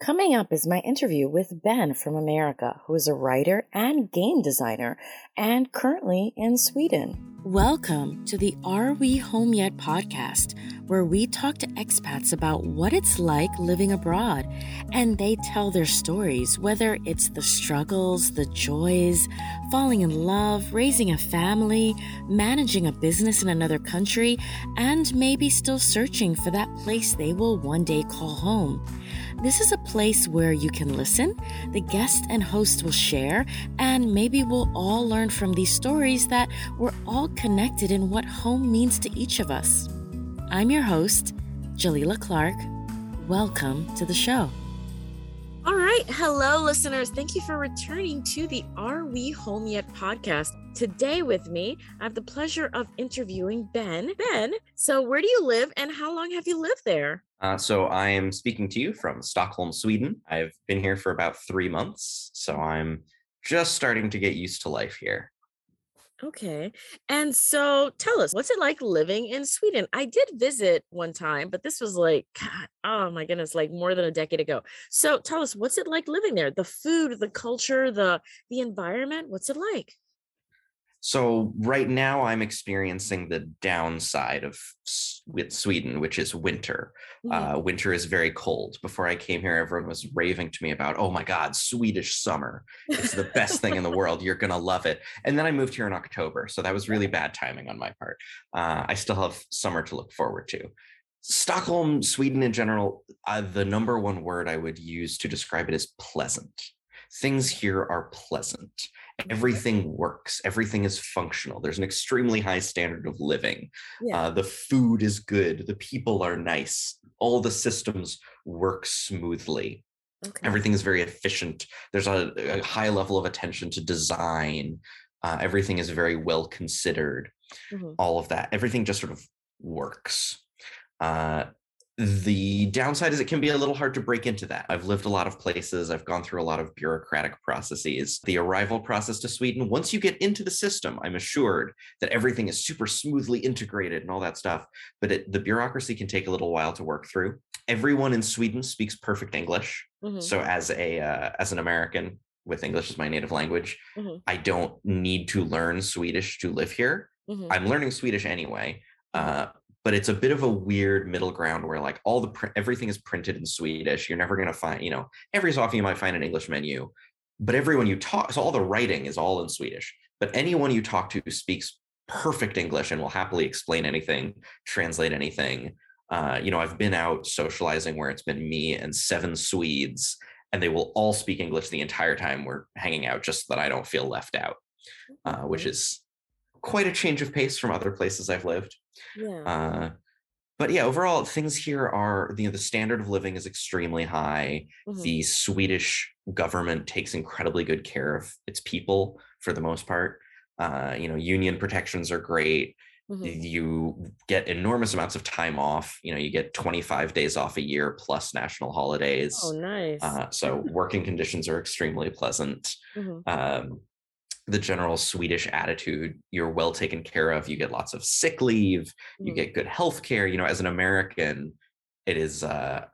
Coming up is my interview with Ben from America, who is a writer and game designer and currently in Sweden. Welcome to the Are We Home Yet podcast, where we talk to expats about what it's like living abroad. And they tell their stories, whether it's the struggles, the joys, falling in love, raising a family, managing a business in another country, and maybe still searching for that place they will one day call home. This is a place where you can listen, the guest and host will share, and maybe we'll all learn from these stories that we're all connected in what home means to each of us. I'm your host, Jalila Clark. Welcome to the show. All right. Hello, listeners. Thank you for returning to the Are We Home Yet podcast. Today, with me, I have the pleasure of interviewing Ben. Ben, so where do you live and how long have you lived there? Uh, so I am speaking to you from Stockholm, Sweden. I've been here for about three months, so I'm just starting to get used to life here. Okay. And so tell us, what's it like living in Sweden? I did visit one time, but this was like, God, oh my goodness, like more than a decade ago. So tell us, what's it like living there? The food, the culture, the the environment, what's it like? So right now I'm experiencing the downside of with Sweden, which is winter. Mm-hmm. Uh, winter is very cold. Before I came here, everyone was raving to me about, oh my God, Swedish summer. It's the best thing in the world. You're going to love it. And then I moved here in October. So that was really bad timing on my part. Uh, I still have summer to look forward to. Stockholm, Sweden in general, uh, the number one word I would use to describe it is pleasant. Things here are pleasant everything works everything is functional there's an extremely high standard of living yeah. uh, the food is good the people are nice all the systems work smoothly okay. everything is very efficient there's a, a, high level of attention to design uh, everything is very well considered mm-hmm. all of that everything just sort of works uh, the downside is it can be a little hard to break into that. I've lived a lot of places, I've gone through a lot of bureaucratic processes. The arrival process to Sweden, once you get into the system, I'm assured that everything is super smoothly integrated and all that stuff, but it, the bureaucracy can take a little while to work through. Everyone in Sweden speaks perfect English. Mm-hmm. So as a uh, as an American with English as my native language, mm-hmm. I don't need to learn Swedish to live here. Mm-hmm. I'm learning Swedish anyway. Uh, but it's a bit of a weird middle ground where like all the pr- everything is printed in Swedish. You're never going to find, you know, every so often you might find an English menu, but everyone you talk, so all the writing is all in Swedish. But anyone you talk to speaks perfect English and will happily explain anything, translate anything. Uh, you know, I've been out socializing where it's been me and seven Swedes, and they will all speak English the entire time we're hanging out, just so that I don't feel left out, uh, which is quite a change of pace from other places I've lived. Yeah. Uh, but yeah, overall, things here are you know the standard of living is extremely high. Mm-hmm. The Swedish government takes incredibly good care of its people for the most part. Uh, you know, union protections are great. Mm-hmm. You get enormous amounts of time off. You know, you get 25 days off a year plus national holidays. Oh, nice. Uh, so working conditions are extremely pleasant. Mm-hmm. Um, the general Swedish attitude. You're well taken care of. You get lots of sick leave. Mm-hmm. You get good health care. You know, as an American, it is uh,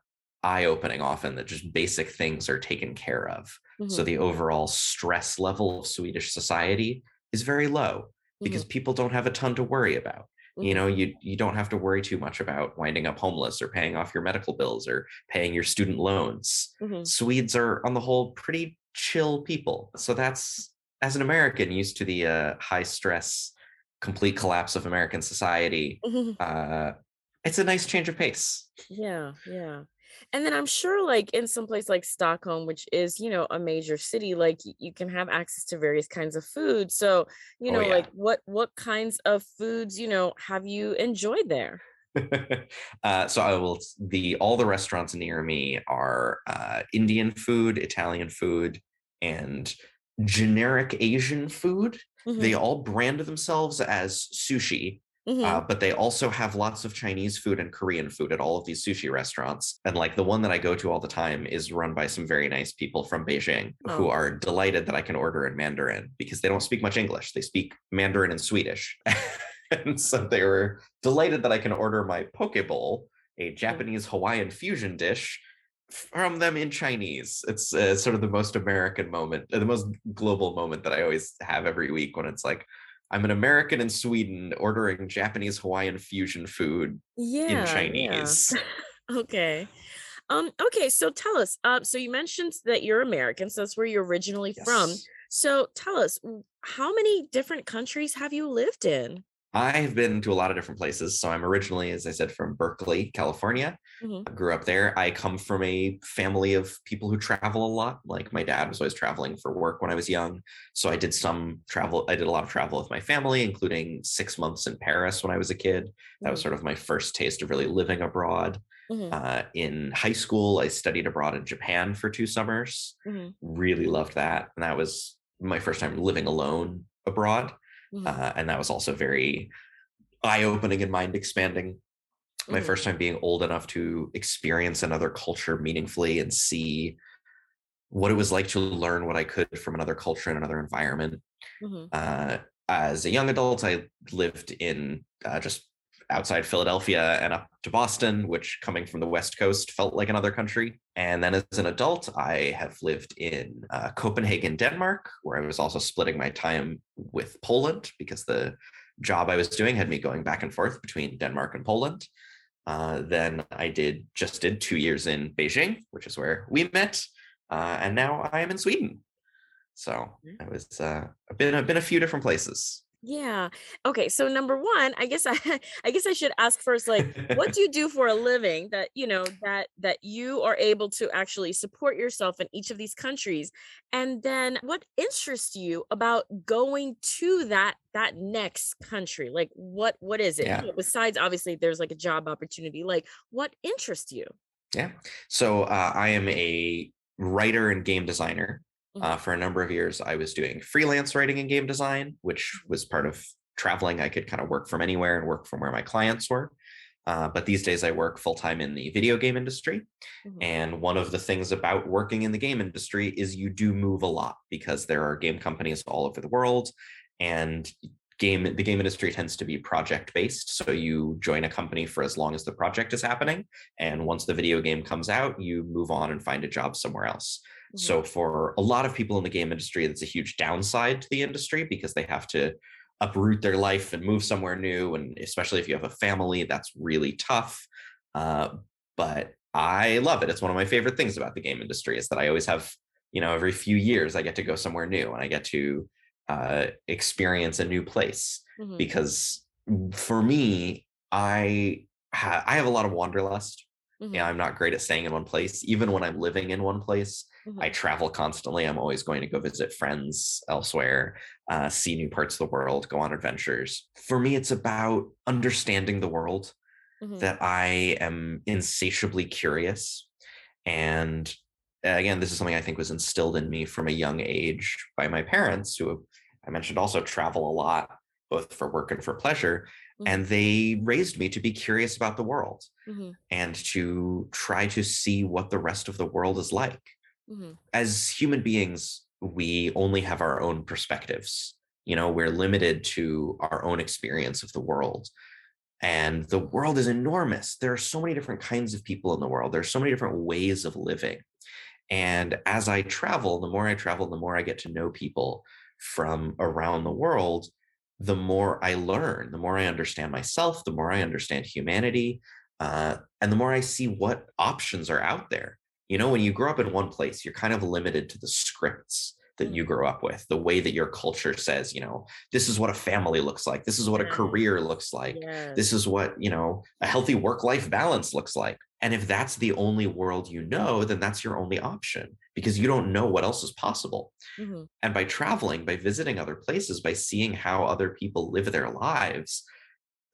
eye opening often that just basic things are taken care of. Mm-hmm. So the overall stress level of Swedish society is very low because mm-hmm. people don't have a ton to worry about. You know, mm-hmm. you you don't have to worry too much about winding up homeless or paying off your medical bills or paying your student loans. Mm-hmm. Swedes are on the whole pretty chill people. So that's as an American used to the uh, high stress, complete collapse of American society, mm-hmm. uh, it's a nice change of pace. Yeah, yeah. And then I'm sure, like in some place like Stockholm, which is you know a major city, like you can have access to various kinds of food. So you oh, know, oh, yeah. like what what kinds of foods you know have you enjoyed there? uh, so I will. The all the restaurants near me are uh, Indian food, Italian food, and generic Asian food. Mm-hmm. They all brand themselves as sushi, mm-hmm. uh, but they also have lots of Chinese food and Korean food at all of these sushi restaurants. And like the one that I go to all the time is run by some very nice people from Beijing oh. who are delighted that I can order in Mandarin because they don't speak much English. They speak Mandarin and Swedish. and so they were delighted that I can order my poke bowl, a mm-hmm. Japanese Hawaiian fusion dish from them in Chinese. It's uh, sort of the most American moment, uh, the most global moment that I always have every week when it's like, I'm an American in Sweden ordering Japanese Hawaiian fusion food yeah, in Chinese. Yeah. okay. Um, okay, so tell us. Um, so you mentioned that you're American, so that's where you're originally yes. from. So tell us, how many different countries have you lived in? I've been to a lot of different places. So I'm originally, as I said, from Berkeley, California. Mm-hmm. I grew up there. I come from a family of people who travel a lot. Like my dad was always traveling for work when I was young. So I did some travel. I did a lot of travel with my family, including six months in Paris when I was a kid. That was mm-hmm. sort of my first taste of really living abroad. Mm-hmm. Uh, in high school, I studied abroad in Japan for two summers. Mm-hmm. Really loved that. And that was my first time living alone abroad. Mm-hmm. Uh, and that was also very eye opening and mind expanding. My mm-hmm. first time being old enough to experience another culture meaningfully and see what it was like to learn what I could from another culture and another environment. Mm-hmm. Uh, as a young adult, I lived in uh, just outside Philadelphia and up to Boston, which coming from the West Coast felt like another country. And then as an adult, I have lived in uh, Copenhagen, Denmark, where I was also splitting my time with Poland because the job I was doing had me going back and forth between Denmark and Poland. Uh, then I did just did two years in Beijing, which is where we met, uh, and now I am in Sweden. So I was uh, I've been I've been a few different places. Yeah. Okay. So number one, I guess I I guess I should ask first, like, what do you do for a living that you know that that you are able to actually support yourself in each of these countries? And then what interests you about going to that that next country? Like what what is it? Yeah. Besides obviously there's like a job opportunity, like what interests you? Yeah. So uh, I am a writer and game designer Mm-hmm. Uh, for a number of years, I was doing freelance writing and game design, which was part of traveling. I could kind of work from anywhere and work from where my clients were. Uh, but these days, I work full time in the video game industry. Mm-hmm. And one of the things about working in the game industry is you do move a lot because there are game companies all over the world. And game the game industry tends to be project based so you join a company for as long as the project is happening and once the video game comes out you move on and find a job somewhere else so mm-hmm. for a lot of people in the game industry, that's a huge downside to the industry because they have to uproot their life and move somewhere new. And especially if you have a family, that's really tough. Uh, but I love it. It's one of my favorite things about the game industry is that I always have, you know, every few years I get to go somewhere new and I get to uh, experience a new place mm-hmm. because for me, I ha- I have a lot of wanderlust. Mm-hmm. Yeah, I'm not great at staying in one place. Even when I'm living in one place, mm-hmm. I travel constantly. I'm always going to go visit friends elsewhere, uh, see new parts of the world, go on adventures. For me, it's about understanding the world. Mm-hmm. That I am insatiably curious, and uh, again, this is something I think was instilled in me from a young age by my parents, who I mentioned also travel a lot, both for work and for pleasure. Mm-hmm. And they raised me to be curious about the world mm-hmm. and to try to see what the rest of the world is like. Mm-hmm. As human beings, we only have our own perspectives. You know, we're limited to our own experience of the world. And the world is enormous. There are so many different kinds of people in the world. There's so many different ways of living. And as I travel, the more I travel, the more I get to know people from around the world the more I learn, the more I understand myself, the more I understand humanity, uh, and the more I see what options are out there. You know, when you grow up in one place, you're kind of limited to the scripts that you grow up with, the way that your culture says, you know, this is what a family looks like, this is what a career looks like, yes. this is what, you know, a healthy work life balance looks like. And if that's the only world you know, then that's your only option because you don't know what else is possible. Mm-hmm. And by traveling, by visiting other places, by seeing how other people live their lives,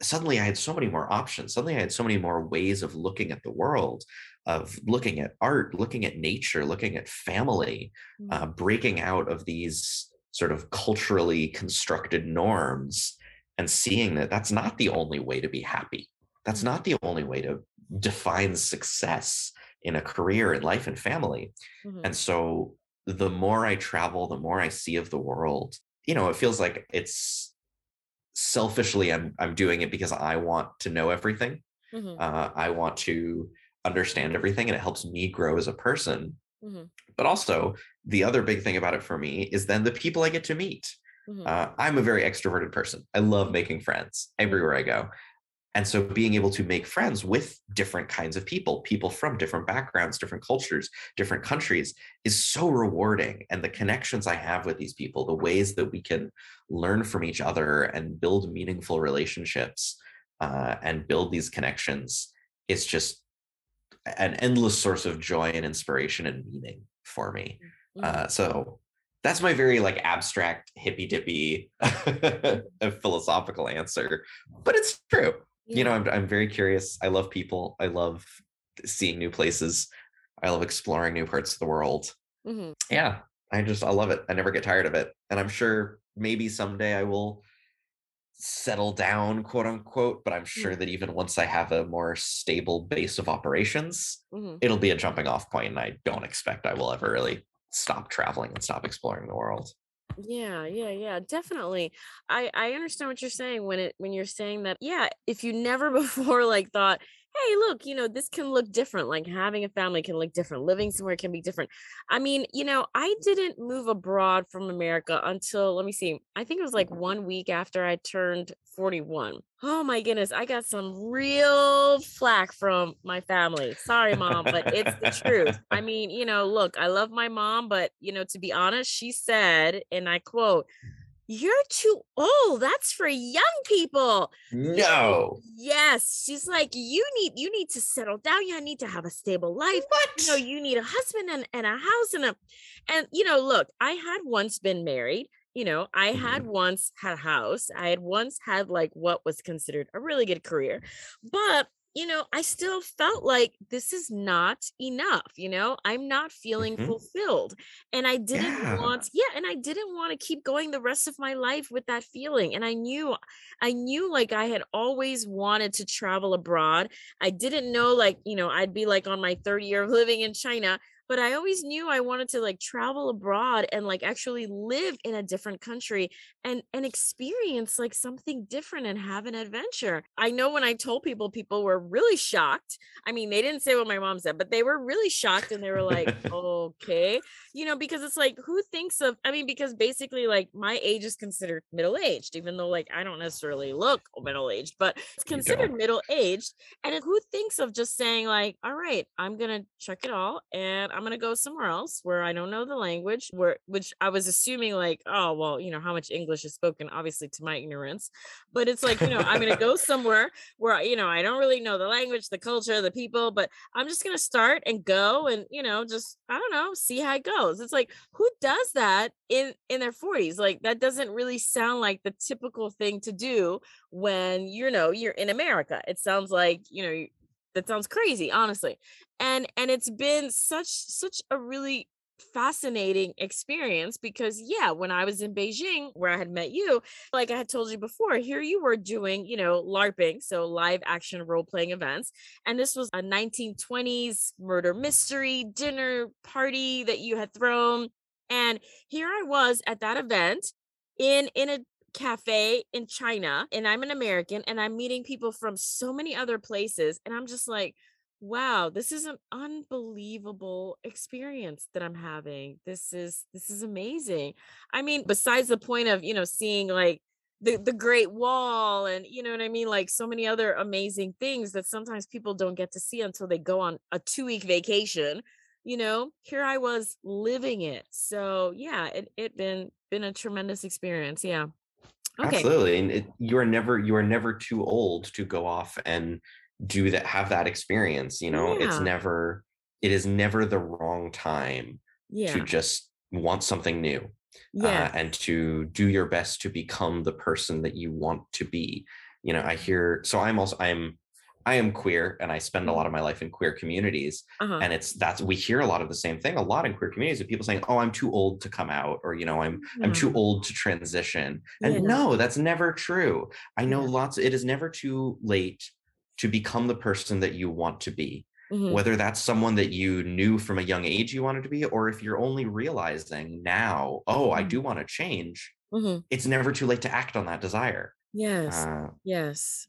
suddenly I had so many more options. Suddenly I had so many more ways of looking at the world, of looking at art, looking at nature, looking at family, mm-hmm. uh, breaking out of these sort of culturally constructed norms and seeing that that's not the only way to be happy. That's not the only way to define success in a career in life and family. Mm-hmm. And so the more I travel, the more I see of the world, you know, it feels like it's selfishly I'm I'm doing it because I want to know everything. Mm-hmm. Uh, I want to understand everything and it helps me grow as a person. Mm-hmm. But also, the other big thing about it for me is then the people I get to meet. Mm-hmm. Uh, I'm a very extroverted person. I love making friends everywhere I go. And so being able to make friends with different kinds of people, people from different backgrounds, different cultures, different countries is so rewarding. And the connections I have with these people, the ways that we can learn from each other and build meaningful relationships uh, and build these connections, it's just an endless source of joy and inspiration and meaning for me. Mm-hmm. Uh, so that's my very like abstract hippy dippy philosophical answer, but it's true yeah. you know I'm, I'm very curious i love people i love seeing new places i love exploring new parts of the world mm-hmm. yeah i just i love it i never get tired of it and i'm sure maybe someday i will settle down quote unquote but i'm sure mm-hmm. that even once i have a more stable base of operations mm-hmm. it'll be a jumping off point and i don't expect i will ever really stop traveling and stop exploring the world yeah, yeah, yeah, definitely. I I understand what you're saying when it when you're saying that, yeah, if you never before like thought, hey, look, you know, this can look different. Like having a family can look different. Living somewhere can be different. I mean, you know, I didn't move abroad from America until, let me see, I think it was like one week after I turned 41. Oh my goodness, I got some real flack from my family. Sorry, mom, but it's the truth. I mean, you know, look, I love my mom, but, you know, to be honest, she said, and I quote, you're too old that's for young people no yes she's like you need you need to settle down you need to have a stable life what? you know you need a husband and, and a house and a and you know look i had once been married you know i had mm-hmm. once had a house i had once had like what was considered a really good career but you know, I still felt like this is not enough, you know, I'm not feeling mm-hmm. fulfilled. And I didn't yeah. want, yeah, and I didn't want to keep going the rest of my life with that feeling. And I knew, I knew like I had always wanted to travel abroad. I didn't know, like, you know, I'd be like on my third year of living in China but I always knew I wanted to like travel abroad and like actually live in a different country and and experience like something different and have an adventure. I know when I told people people were really shocked. I mean, they didn't say what my mom said, but they were really shocked and they were like, "Okay." You know, because it's like who thinks of I mean, because basically like my age is considered middle-aged even though like I don't necessarily look middle-aged, but it's considered middle-aged and who thinks of just saying like, "All right, I'm going to check it all and I'm going to go somewhere else where I don't know the language, where which I was assuming like, oh, well, you know, how much English is spoken obviously to my ignorance. But it's like, you know, I'm going to go somewhere where you know, I don't really know the language, the culture, the people, but I'm just going to start and go and, you know, just I don't know, see how it goes. It's like who does that in in their 40s? Like that doesn't really sound like the typical thing to do when you know you're in America. It sounds like, you know, that sounds crazy honestly and and it's been such such a really fascinating experience because yeah when i was in beijing where i had met you like i had told you before here you were doing you know larping so live action role playing events and this was a 1920s murder mystery dinner party that you had thrown and here i was at that event in in a cafe in China and I'm an American and I'm meeting people from so many other places and I'm just like wow this is an unbelievable experience that i'm having. This is this is amazing. I mean besides the point of you know seeing like the the great wall and you know what i mean like so many other amazing things that sometimes people don't get to see until they go on a 2 week vacation you know? Here i was living it. So yeah it it been been a tremendous experience yeah Okay. Absolutely. And it, you are never you are never too old to go off and do that have that experience, you know? Yeah. It's never it is never the wrong time yeah. to just want something new. Yeah. Uh, and to do your best to become the person that you want to be. You know, I hear so I'm also I'm I am queer and I spend a lot mm-hmm. of my life in queer communities. Uh-huh. And it's that's we hear a lot of the same thing a lot in queer communities of people saying, Oh, I'm too old to come out, or you know, I'm yeah. I'm too old to transition. And yeah. no, that's never true. I know yeah. lots, it is never too late to become the person that you want to be. Mm-hmm. Whether that's someone that you knew from a young age you wanted to be, or if you're only realizing now, oh, mm-hmm. I do want to change, mm-hmm. it's never too late to act on that desire. Yes. Uh, yes.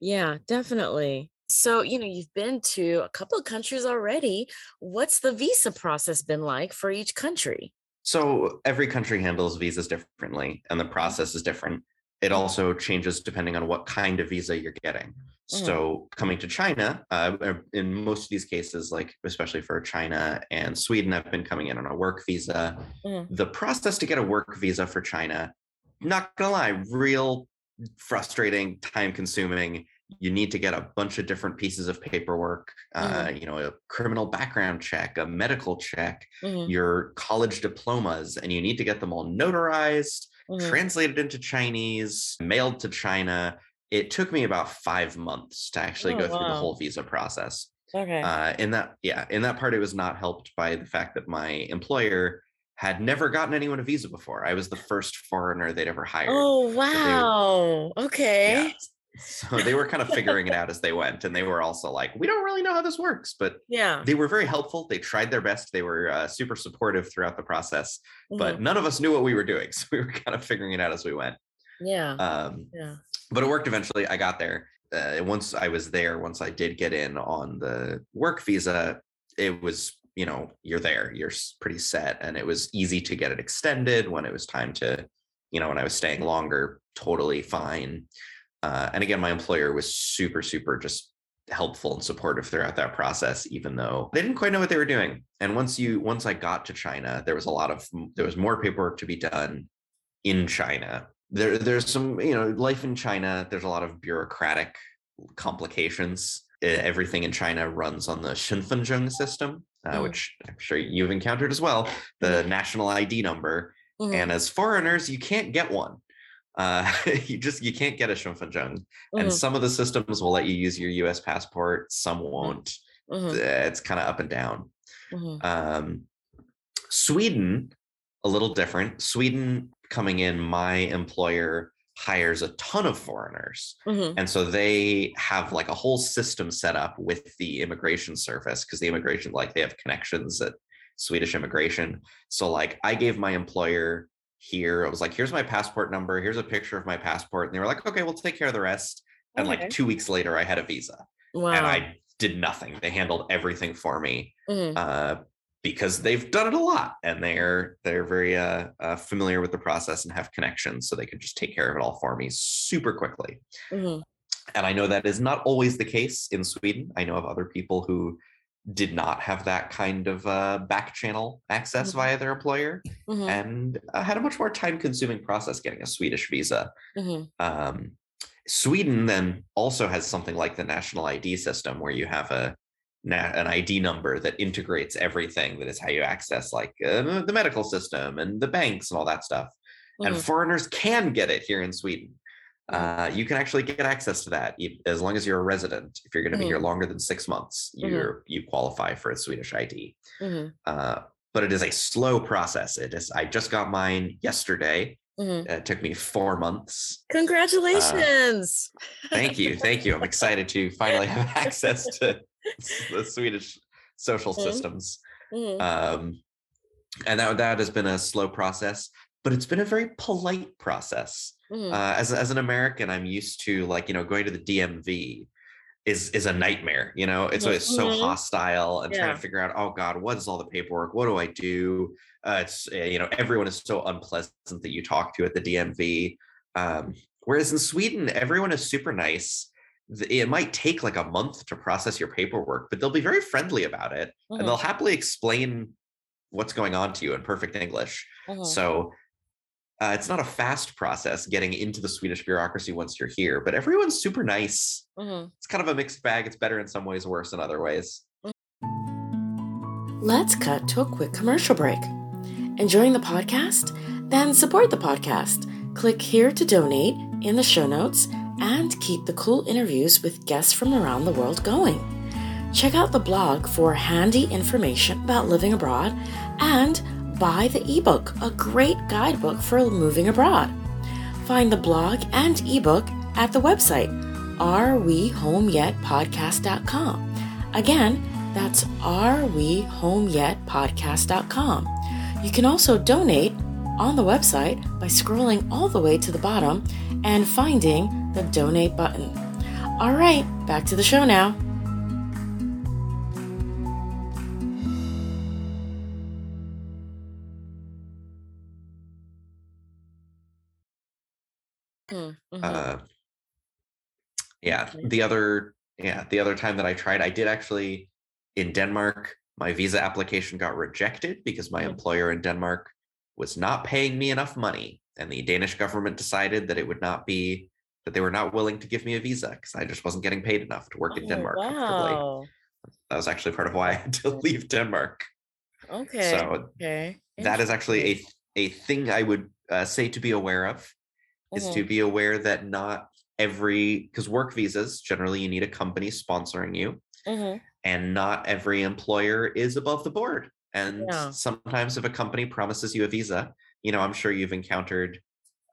Yeah, definitely. So, you know, you've been to a couple of countries already. What's the visa process been like for each country? So, every country handles visas differently, and the mm-hmm. process is different. It also changes depending on what kind of visa you're getting. Mm-hmm. So, coming to China, uh, uh, in most of these cases, like especially for China and Sweden, I've been coming in on a work visa. Mm-hmm. The process to get a work visa for China, not gonna lie, real frustrating, time consuming you need to get a bunch of different pieces of paperwork uh, mm-hmm. you know a criminal background check a medical check mm-hmm. your college diplomas and you need to get them all notarized mm-hmm. translated into chinese mailed to china it took me about five months to actually oh, go through the whole visa process okay uh, in that yeah in that part it was not helped by the fact that my employer had never gotten anyone a visa before. I was the first foreigner they'd ever hired. Oh wow. So they, okay. Yeah, so they were kind of figuring it out as they went and they were also like we don't really know how this works but yeah they were very helpful they tried their best they were uh, super supportive throughout the process mm-hmm. but none of us knew what we were doing so we were kind of figuring it out as we went yeah um yeah but it worked eventually i got there uh, once i was there once i did get in on the work visa it was you know you're there you're pretty set and it was easy to get it extended when it was time to you know when i was staying longer totally fine uh, and again, my employer was super, super just helpful and supportive throughout that process, even though they didn't quite know what they were doing. And once you, once I got to China, there was a lot of, there was more paperwork to be done in China. There, there's some, you know, life in China. There's a lot of bureaucratic complications. Everything in China runs on the Shenfenzheng system, uh, mm. which I'm sure you've encountered as well, the national ID number. Mm. And as foreigners, you can't get one uh, you just you can't get a Shenfenzheng, mm-hmm. and some of the systems will let you use your U.S. passport, some mm, won't. Mm-hmm. It's kind of up and down. Mm-hmm. Um, Sweden, a little different. Sweden coming in, my employer hires a ton of foreigners, mm-hmm. and so they have like a whole system set up with the immigration service because the immigration like they have connections at Swedish immigration. So like I gave my employer here. I was like, here's my passport number. Here's a picture of my passport. And they were like, okay, we'll take care of the rest. And okay. like two weeks later, I had a visa. Wow. And I did nothing. They handled everything for me mm-hmm. uh, because they've done it a lot and they're they're very uh, uh, familiar with the process and have connections, so they could just take care of it all for me super quickly. Mm-hmm. And I know that is not always the case in Sweden. I know of other people who did not have that kind of uh, back channel access mm-hmm. via their employer mm-hmm. and uh, had a much more time consuming process getting a Swedish visa. Mm-hmm. Um, Sweden then also has something like the national ID system where you have a an ID number that integrates everything that is how you access like uh, the medical system and the banks and all that stuff. And mm-hmm. foreigners can get it here in Sweden. Mm-hmm. uh, you can actually get access to that as long as you're a resident. If you're going to mm-hmm. be here mm-hmm. longer than six months, mm-hmm. you're mm-hmm. you qualify for a Swedish ID. Mm-hmm. Uh, but it is a slow process. It is. I just got mine yesterday. it took me four months. Uh, Congratulations! Uh, thank you, thank you. I'm excited to finally have access to the Swedish social systems. Um, and that that has been a slow process, but it's been a very polite process. Mm. Uh, as as an American, I'm used to like you know going to the DMV is is a nightmare. You know, it's always so mm-hmm. hostile and yeah. trying to figure out oh God, what is all the paperwork? What do I do? Uh, it's eh, you know everyone is so unpleasant that you talk to at the DMV. Um, whereas in Sweden, everyone is super nice. It might take like a month to process your paperwork, but they'll be very friendly about it, mm-hmm. and they'll happily explain what's going on to you in perfect English. Mm-hmm. So uh, it's not a fast process getting into the Swedish bureaucracy once you're here, but everyone's super nice. Mm-hmm. It's kind of a mixed bag. It's better in some ways, worse in other ways. Let's cut to a quick commercial break. Enjoying the podcast? Then support the podcast. Click here to donate in the show notes and keep the cool interviews with guests from around the world going. Check out the blog for handy information about living abroad and buy the ebook, a great guidebook for moving abroad. Find the blog and ebook at the website arewehomeyetpodcast.com. Again, that's arewehomeyetpodcast.com. You can also donate on the website by scrolling all the way to the bottom and finding the donate button. All right, back to the show now. Mm-hmm. Uh, yeah, the other yeah the other time that I tried, I did actually in Denmark. My visa application got rejected because my mm-hmm. employer in Denmark was not paying me enough money, and the Danish government decided that it would not be that they were not willing to give me a visa because I just wasn't getting paid enough to work oh, in Denmark wow. comfortably. That was actually part of why I had to leave Denmark. Okay. So okay. that is actually a a thing I would uh, say to be aware of is mm-hmm. to be aware that not every because work visas generally you need a company sponsoring you mm-hmm. and not every employer is above the board and yeah. sometimes if a company promises you a visa you know i'm sure you've encountered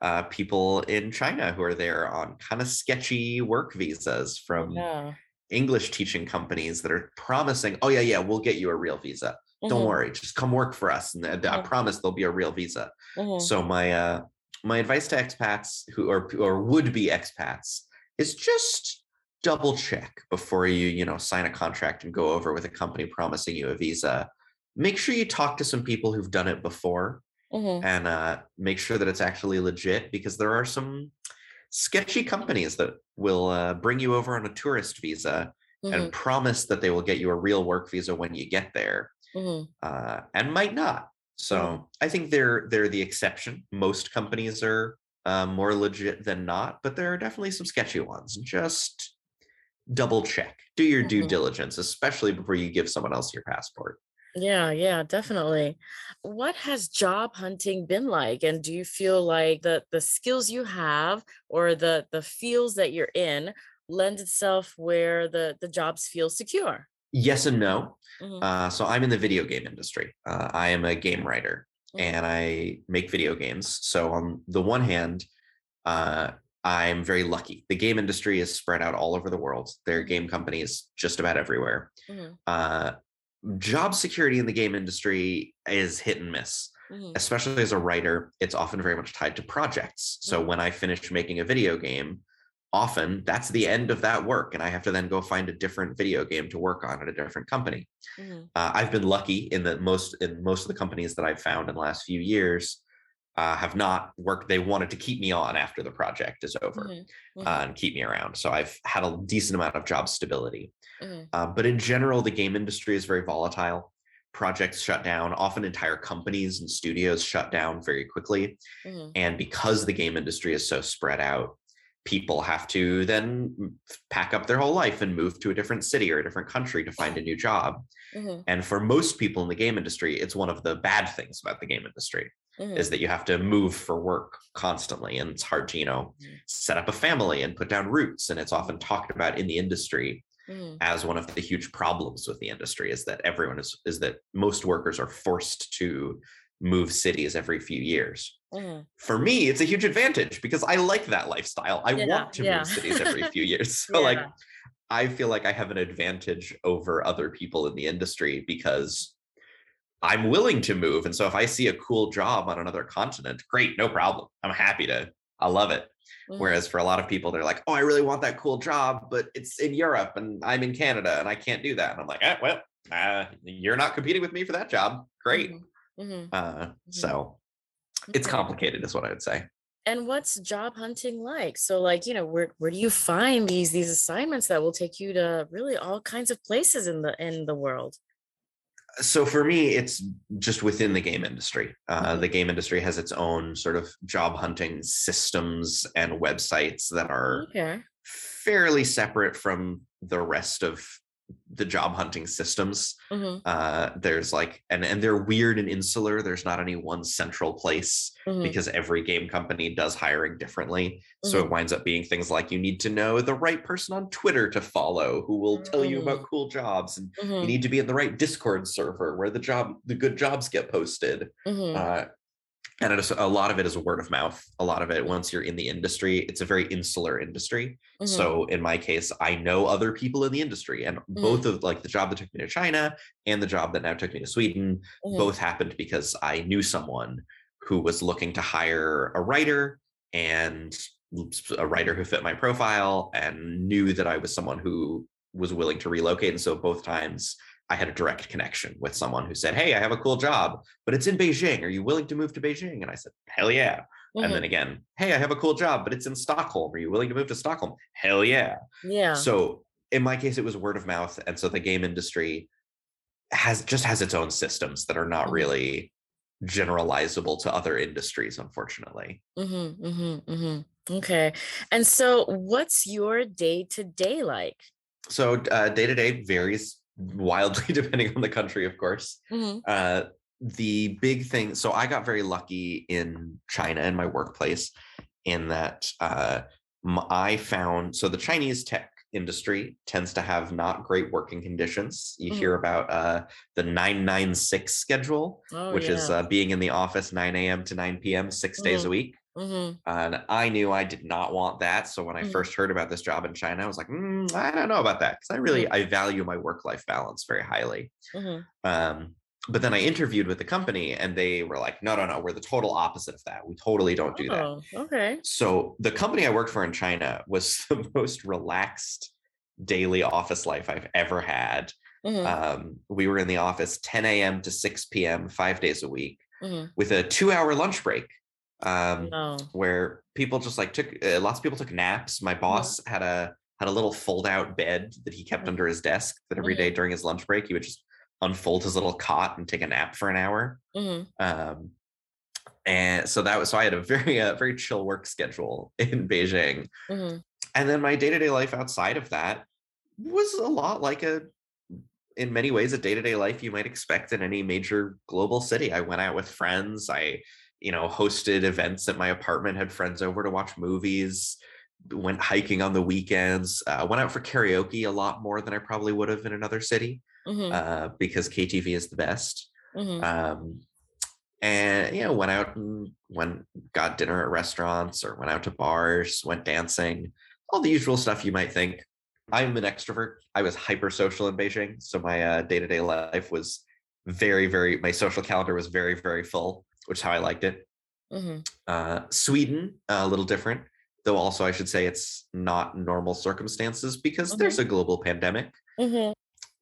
uh, people in china who are there on kind of sketchy work visas from yeah. english teaching companies that are promising oh yeah yeah we'll get you a real visa mm-hmm. don't worry just come work for us and i mm-hmm. promise there'll be a real visa mm-hmm. so my uh my advice to expats who are or would be expats is just double check before you you know sign a contract and go over with a company promising you a visa make sure you talk to some people who've done it before mm-hmm. and uh, make sure that it's actually legit because there are some sketchy companies that will uh, bring you over on a tourist visa mm-hmm. and promise that they will get you a real work visa when you get there mm-hmm. uh, and might not so mm-hmm. I think they're they're the exception. Most companies are uh, more legit than not, but there are definitely some sketchy ones. Just double check, do your mm-hmm. due diligence, especially before you give someone else your passport. Yeah, yeah, definitely. What has job hunting been like? And do you feel like the the skills you have or the the fields that you're in lend itself where the the jobs feel secure? yes and no. Mm-hmm. Uh, so I'm in the video game industry. Uh, I am a game writer mm-hmm. and I make video games. So on the one hand, uh, I'm very lucky. The game industry is spread out all over the world. There are mm-hmm. game companies just about everywhere. Mm-hmm. Job security in the game industry is hit and miss. Mm-hmm. Especially as a writer, it's often very much tied to projects. So mm-hmm. when I finish making a video game, often that's the end of that work and i have to then go find a different video game to work on at a different company mm-hmm. uh, i've been lucky in that most in most of the companies that i've found in the last few years uh, have not worked they wanted to keep me on after the project is over mm-hmm. Mm-hmm. Uh, and keep me around so i've had a decent amount of job stability mm-hmm. uh, but in general the game industry is very volatile projects shut down often entire companies and studios shut down very quickly mm-hmm. and because the game industry is so spread out people have to then pack up their whole life and move to a different city or a different country to find a new job. Mm-hmm. And for most people in the game industry, it's one of the bad things about the game industry mm-hmm. is that you have to move for work constantly and it's hard to, you know, mm-hmm. set up a family and put down roots and it's often talked about in the industry mm-hmm. as one of the huge problems with the industry is that everyone is is that most workers are forced to move cities every few years. Mm. For me, it's a huge advantage because I like that lifestyle. I yeah, want to yeah. move cities every few years. So, yeah. like, I feel like I have an advantage over other people in the industry because I'm willing to move. And so, if I see a cool job on another continent, great, no problem. I'm happy to, I love it. Mm. Whereas for a lot of people, they're like, oh, I really want that cool job, but it's in Europe and I'm in Canada and I can't do that. And I'm like, eh, well, uh, you're not competing with me for that job. Great. Mm-hmm. Mm-hmm. Uh, mm-hmm. So it's complicated, is what I would say. And what's job hunting like? So, like, you know, where where do you find these these assignments that will take you to really all kinds of places in the in the world? So for me it's just within the game industry uh, mm-hmm. the game industry has its own sort of job hunting systems and websites that are okay. fairly separate from the rest of the job hunting systems. Mm-hmm. Uh, there's like, and and they're weird and insular. There's not any one central place mm-hmm. because every game company does hiring differently. Mm-hmm. So it mm-hmm. winds up being things like you need to know the right person on Twitter to follow who will tell you about mm. cool jobs, and you mm-hmm. need to be in the right Discord server where the job the good jobs get posted. Mm-hmm. Uh, and it is, a lot of it is word of mouth a lot of it once you're in the industry it's a very insular industry mm-hmm. so in my case i know other people in the industry and mm-hmm. both of like the job that took me to china and the job that now took me to sweden mm-hmm. both happened because i knew someone who was looking to hire a writer and a writer who fit my profile and knew that I was someone who was willing to relocate. And so both times I had a direct connection with someone who said, Hey, I have a cool job, but it's in Beijing. Are you willing to move to Beijing? And I said, Hell yeah. Mm-hmm. And then again, Hey, I have a cool job, but it's in Stockholm. Are you willing to move to Stockholm? Hell yeah. Yeah. So in my case, it was word of mouth. And so the game industry has just has its own systems that are not mm-hmm. really generalizable to other industries, unfortunately. Mm-hmm, mm-hmm, mm-hmm. Okay. And so what's your day to day like? So day to day varies wildly depending on the country, of course. Mm-hmm. Uh, the big thing, so I got very lucky in China in my workplace in that uh, I found, so the Chinese tech industry tends to have not great working conditions. You mm-hmm. hear about uh, the 996 schedule, oh, which yeah. is uh, being in the office 9 a.m. to 9 p.m., 6 mm-hmm. days a week. Mm-hmm. And I knew I did not want that. So when I mm-hmm. first heard about this job in China, I was like, mm, I don't know about that because I really mm-hmm. I value my work life balance very highly. Mm-hmm. Um, but then I interviewed with the company and they were like, no, no, no, we're the total opposite of that. We totally don't do oh, that. Okay. So the company I worked for in China was the most relaxed daily office life I've ever had. Mm-hmm. Um, we were in the office 10 a.m. to 6 p.m. five days a week mm-hmm. with a two hour lunch break um, no. where people just like took uh, lots of people took naps. My mm-hmm. boss mm-hmm. had a had a little fold out bed that he kept mm-hmm. under his desk that every day mm-hmm. during his lunch break he would just unfold his little cot and take a nap for an hour. Mm-hmm. Um, and so that was so I had a very uh, very chill work schedule in Beijing. Mm-hmm. And then my day to day life outside of that was a lot like a in many ways a day to day life you might expect in any major global city. I went out with friends. I you know, hosted events at my apartment, had friends over to watch movies, went hiking on the weekends, uh, went out for karaoke a lot more than I probably would have in another city mm-hmm. uh, because KTV is the best. Mm-hmm. Um, and you know, went out and went got dinner at restaurants or went out to bars, went dancing, all the usual stuff you might think. I'm an extrovert. I was hyper social in Beijing, so my day to day life was very, very. My social calendar was very, very full which is how I liked it. Mm-hmm. Uh, Sweden, uh, a little different, though. Also, I should say it's not normal circumstances because mm-hmm. there's a global pandemic. Mm-hmm.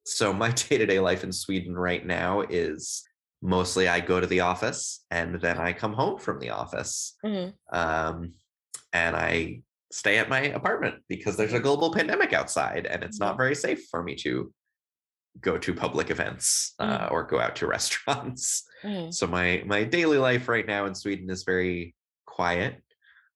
So my day to day life in Sweden right now is mostly I go to the office and then I come home from the office, mm-hmm. um, and I stay at my apartment because there's a global pandemic outside and it's not mm-hmm. very safe for me to go to public events uh, mm. or go out to restaurants. Mm. So my my daily life right now in Sweden is very quiet.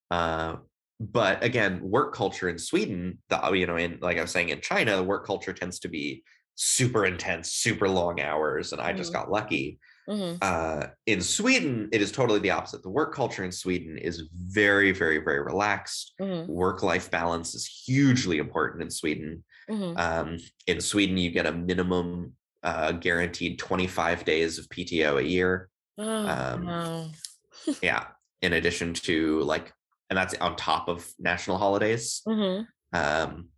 Uh, but again, work culture in Sweden, the you know, in like I was saying in China, the work culture tends to be super intense, super long hours, and I just mm. got lucky. Mm-hmm. Uh, in Sweden, it is totally the opposite. The work culture in Sweden is very, very, very relaxed. Mm-hmm. Work life balance is hugely important in Sweden. Mm-hmm. Um, in Sweden, you get a minimum uh, guaranteed 25 days of PTO a year. Oh, um, wow. yeah. In addition to like, and that's on top of national holidays. Mm-hmm. Um,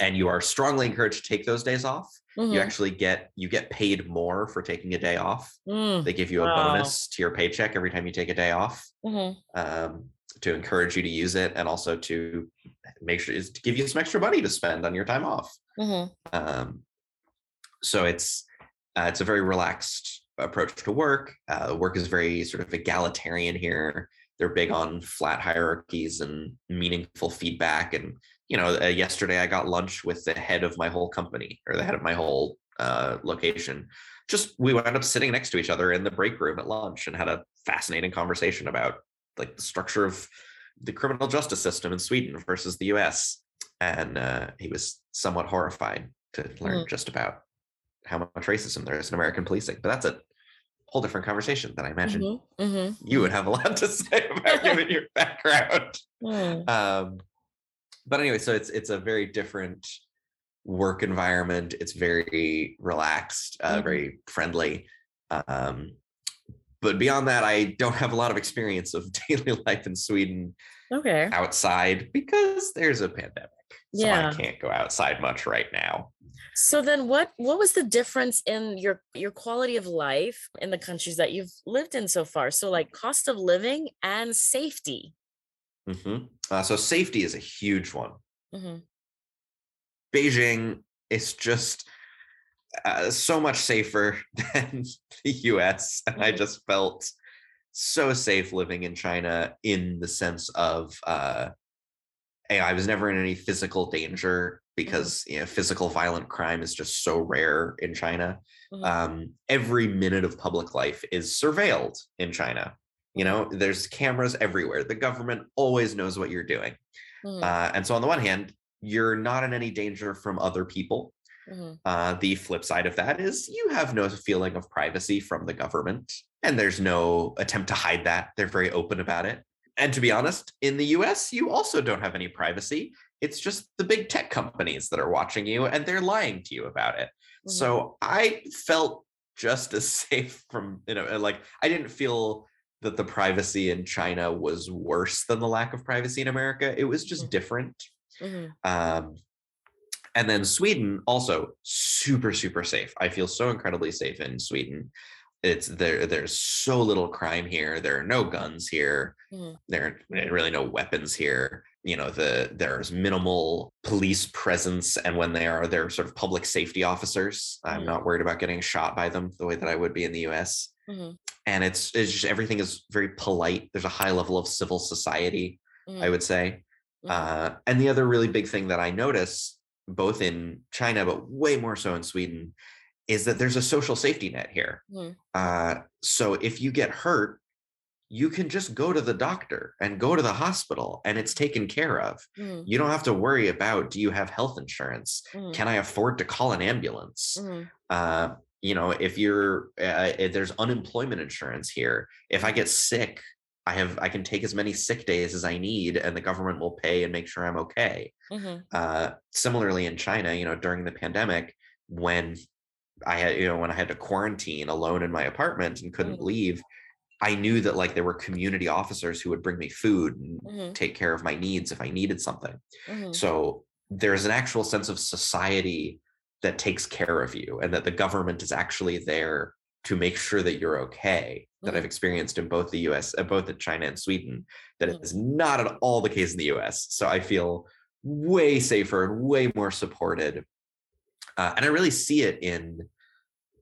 and you are strongly encouraged to take those days off. Mm-hmm. You actually get you get paid more for taking a day off. Mm, they give you a wow. bonus to your paycheck every time you take a day off mm-hmm. um, to encourage you to use it, and also to make sure is to give you some extra money to spend on your time off. Mm-hmm. Um, so it's uh, it's a very relaxed approach to work. Uh, work is very sort of egalitarian here. They're big on flat hierarchies and meaningful feedback and you know, uh, yesterday I got lunch with the head of my whole company or the head of my whole uh, location. Just we wound up sitting next to each other in the break room at lunch and had a fascinating conversation about like the structure of the criminal justice system in Sweden versus the U.S. And uh, he was somewhat horrified to learn mm. just about how much racism there is in American policing. But that's a whole different conversation that I imagine mm-hmm, mm-hmm. you would have a lot to say about given your background. Mm. Um, but anyway, so it's it's a very different work environment. It's very relaxed, uh, mm-hmm. very friendly. Um, but beyond that, I don't have a lot of experience of daily life in Sweden. Okay. Outside because there's a pandemic. So yeah. I can't go outside much right now. So then what what was the difference in your your quality of life in the countries that you've lived in so far? So like cost of living and safety. Mm-hmm. Uh, so safety is a huge one. Mm-hmm. Beijing is just uh, so much safer than the US. And I Mhm. just felt so safe living in China in the sense of uh, I was never in any physical danger because you know, physical violent crime is just so rare in China. Mhm. Um, every minute of public life is surveilled in China. You know, there's cameras everywhere. The government always knows what you're doing. Mhm. Uh, and so, on the one hand, you're not in any danger from other people. Mhm. Uh, the flip side of that is you have no feeling of privacy from the government, and there's no attempt to hide that. They're very open about it. And to be honest, in the US, you also don't have any privacy. It's just the big tech companies that are watching you and they're lying to you about it. Mhm. So I felt just as safe from, you know, like I didn't feel that the privacy in China was worse than the lack of privacy in America. It was just Mhm. different. Mhm. Um, and then Sweden also super super safe. I feel so incredibly safe in Sweden. It's there. There's so little crime here. There are no guns here. Mhm. There are really no weapons here. You know, the there's minimal police presence, and when they are, they're sort of public safety officers. I'm Mhm. not worried about getting shot by them the way that I would be in the U.S. Mhm. And it's it's just everything is very polite. There's a high level of civil society. I Mhm. would say. Mhm. Uh, and the other really big thing that I notice, both in China, but way more so in Sweden, is that there's a social safety net here. Mhm. Uh, so if you get hurt, you can just go to the doctor and go to the hospital and it's taken care of. Mhm. You don't have to worry about do you have health insurance? Mhm. Can I afford to call an ambulance? Mhm. uh, you know if you're uh, if there's unemployment insurance here if i get sick i have i can take as many sick days as i need and the government will pay and make sure i'm okay Mhm. uh, similarly in china you know during the pandemic when i had you know when i had to quarantine alone in my apartment and couldn't Mhm. leave i knew that like there were community officers who would bring me food and Mhm. take care of my needs if i needed something Mhm. so there's an actual sense of society that takes care of you and that the government is actually there to make sure that you're okay that Mhm. I've experienced in both the US, uh, both in China and Sweden, that Mhm. is not at all the case in the US. So I feel way safer and way more supported. Uh, and I really see it in